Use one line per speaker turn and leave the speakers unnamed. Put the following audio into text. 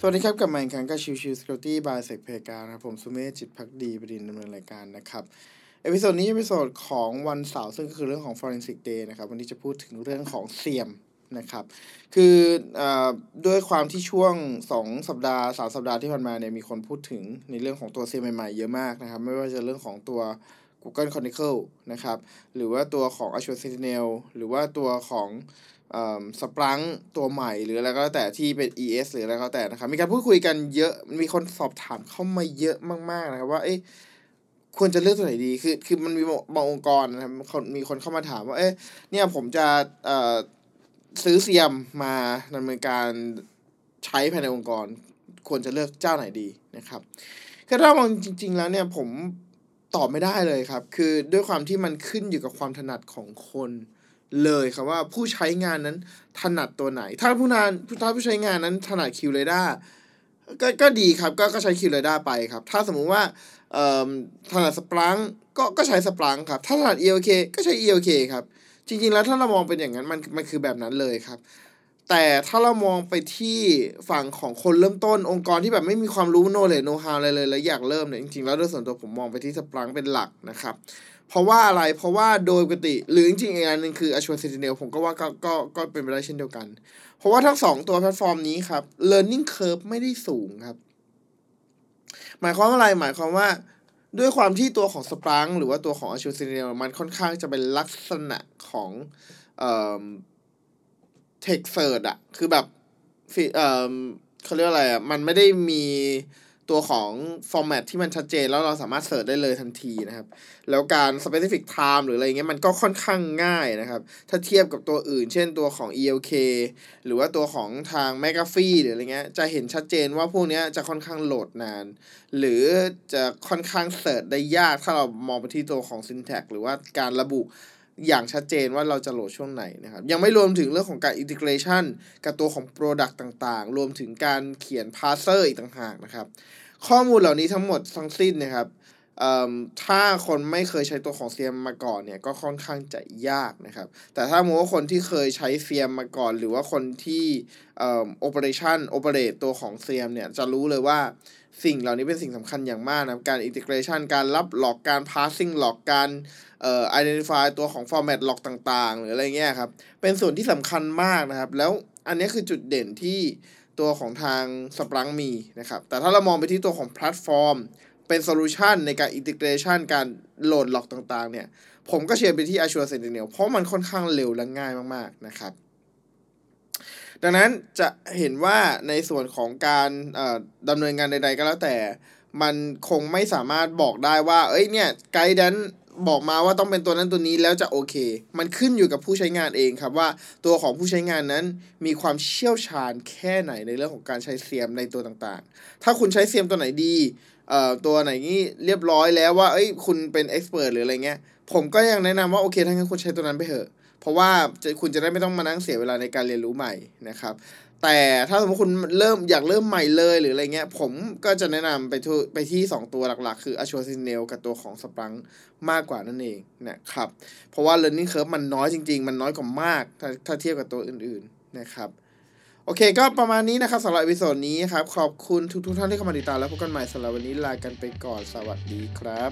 สวัสดีครับกลับมาอีกครั้งกับ Chill Chill Security by SecPlayground ครับผมสุเมธจิตภักดีบดินทร์ดำเนินรายการนะครับ episode นี้ episode ของวันเสาร์ซึ่งก็คือเรื่องของ forensic day นะครับ วันนี้จะพูดถึงเรื่องของ SIEM นะครับ คืออด้วยความที่ช่วง 2 สัปดาห์ 3 สัปดาห์ที่ผ่านมาเนี่ยมีคนพูดถึงในเรื่องของตัว SIEM ใหม่ๆเยอะมากนะครับ ไม่ว่าจะเรื่องของตัว Google Chronicle นะครับ หรือว่าตัวของ Azure Sentinel หรือว่าตัวของ สปรังตัวใหม่หรืออะไรก็แล้วแต่ที่เป็น ES หรืออะไรก็แล้วแต่นะครับมีการพูดคุยกันเยอะมีคนสอบถามเข้ามาเยอะมาก ๆ นะครับ ว่าเอ๊ะควรจะเลือกตัวไหนดีคือคือมันมีบางองค์กรนะครับมีคนเข้ามาถามว่าเอ๊ะเนี่ยผมจะเอ่อซื้อเซียมมาดำเนินการใช้ภายในองค์กร ควรจะเลือกเจ้าไหนดีนะครับคือถ้ามองจริง ๆ แล้วเนี่ยผมตอบไม่ได้เลยครับ คือด้วยความที่มันขึ้นอยู่กับความถนัดของคน เลยครับว่าผู้ใช้งานนั้นถนัดตัวไหน ถ้าผู้นานถ้าผู้ใช้งานนั้นถนัดคิวเรดาก็ก็ดีครับก็ก็ใช้คิวเรดาไปครับ ถ้าสมมุติว่าเอ่อถนัดสปรังก็ก็ใช้สปรังครับ ถ้าถนัด ELK ก็ใช้ ELK ครับ จริงๆแล้วถ้าเรามองเป็นอย่างนั้นมันมันคือแบบนั้นเลยครับ แต่ถ้าเรามองไปที่ฝั่งของคนเริ่มต้นองค์กรที่แบบไม่มีความรู้โนเลยโนฮาวอะไรเลยแล้วอยากเริ่มเนี่ยจริงๆแล้วโดยส่วนตัวผมมองไปที่สปรังเป็นหลักนะครับ เพราะว่าอะไรเพราะว่าโดยปกติ หรือจริงๆอีกอันหนึ่งคือ Azure Sentinel ผมก็ว่าก็ก็ก็เป็นไปได้เช่นเดียวกัน เพราะว่าทั้งสองตัวแพลตฟอร์มนี้ครับ learning curve ไม่ได้สูงครับ หมายความว่าอะไรหมายความว่าด้วยความที่ตัวของ Splunk หรือว่าตัวของ Azure Sentinel มันค่อนข้างจะเป็นลักษณะของ เอ่อ tech search อะคือแบบเอ่อเขาเรียกอะไรอะมันไม่ได้มีตัวของ format ที่มันชัดเจนแล้วเราสามารถ search ได้เลยทันทีนะครับ แล้วการ specific time หรืออะไรเงี้ยมันก็ค่อนข้างง่ายนะครับ ถ้าเทียบกับตัวอื่น เช่นตัวของ ELK หรือว่าตัวของทาง m c a f e e หรืออะไรเงี้ยจะเห็นชัดเจนว่าพวกนี้จะค่อนข้างโหลดนาน หรือจะค่อนข้าง search ได้ยากถ้าเรามองไปที่ตัวของ syntax หรือว่าการระบุ อย่างชัดเจนว่าเราจะโหลดช่วงไหนนะครับ ยังไม่รวมถึงเรื่องของการ integrationกับตัวของ product ต่างๆ รวมถึงการเขียน parser อีกต่างหากนะครับ ข้อมูลเหล่านี้ทั้งหมดทั้งสิ้นนะครับ ถ้าคนไม่เคยใช้ตัวของ SIEM มาก่อนเนี่ยก็ค่อนข้างจะยากนะครับ แต่ถ้าพูดว่าคนที่เคยใช้ SIEM มาก่อน หรือว่าคนที่เอ่อ operation operate ตัวของ SIEM เนี่ยจะรู้เลยว่าสิ่งเหล่านี้เป็นสิ่งสำคัญอย่างมากนะการ integration การรับ log การ parsing log การเอ่อ identify ตัวของ format log ต่างๆ หรืออะไรเงี้ยครับ เป็นส่วนที่สำคัญมากนะครับ แล้วอันนี้คือจุดเด่นที่ตัวของทาง Splunk มีนะครับ แต่ถ้าเรามองไปที่ตัวของแพลตฟอร์ม เป็น solution ในการ integration การโหลด log ต่างๆ เนี่ย ผมก็เชียร์ไปที่ Azure Sentinel เพราะมันค่อนข้างเร็วและง่ายมากๆนะครับ ดังนั้นจะเห็นว่าในส่วนของการดำเนินงานใด ๆ ก็แล้วแต่ มันคงไม่สามารถบอกได้ว่า เอ้ยเนี่ย guidelineบอกมาว่าต้องเป็นตัวนั้นตัวนี้แล้วจะโอเค มันขึ้นอยู่กับผู้ใช้งานเองครับว่าตัวของผู้ใช้งานนั้นมีความเชี่ยวชาญแค่ไหนในเรื่องของการใช้เสียมในตัวต่างๆ ถ้าคุณใช้เสียมตัวไหนดี เอ่อตัวไหนนี้เรียบร้อยแล้วว่าเอ้ยคุณเป็นเอ็กซ์เพรสหรืออะไรเงี้ย ผมก็ยังแนะนำว่าโอเคถ้างั้นคุณใช้ตัวนั้นไปเถอะ เพราะว่าจะคุณจะได้ไม่ต้องมานั่งเสียเวลาในการเรียนรู้ใหม่นะครับ แต่ถ้าสมมติคุณเริ่มอยากเริ่มใหม่เลยหรืออะไรเงี้ย ผมก็จะแนะนำไปทไปที่ 2 ตัวหลักๆ คือ Azure Sentinel กับตัวของ Splunk มากกว่านั่นเองนะครับเพราะว่า learning curve มันน้อยจริง ๆ มันน้อยกว่ามากถ้าถ้าเทียบกับตัวอื่นๆนะครับ โอเค ก็ประมาณนี้นะครับสำหรับ episode นี้ครับ ขอบคุณทุกทุกท่านที่เข้ามาติดตามแล้วพบกันใหม่สำหรับวันนี้ลากันไปก่อนสวัสดีครับ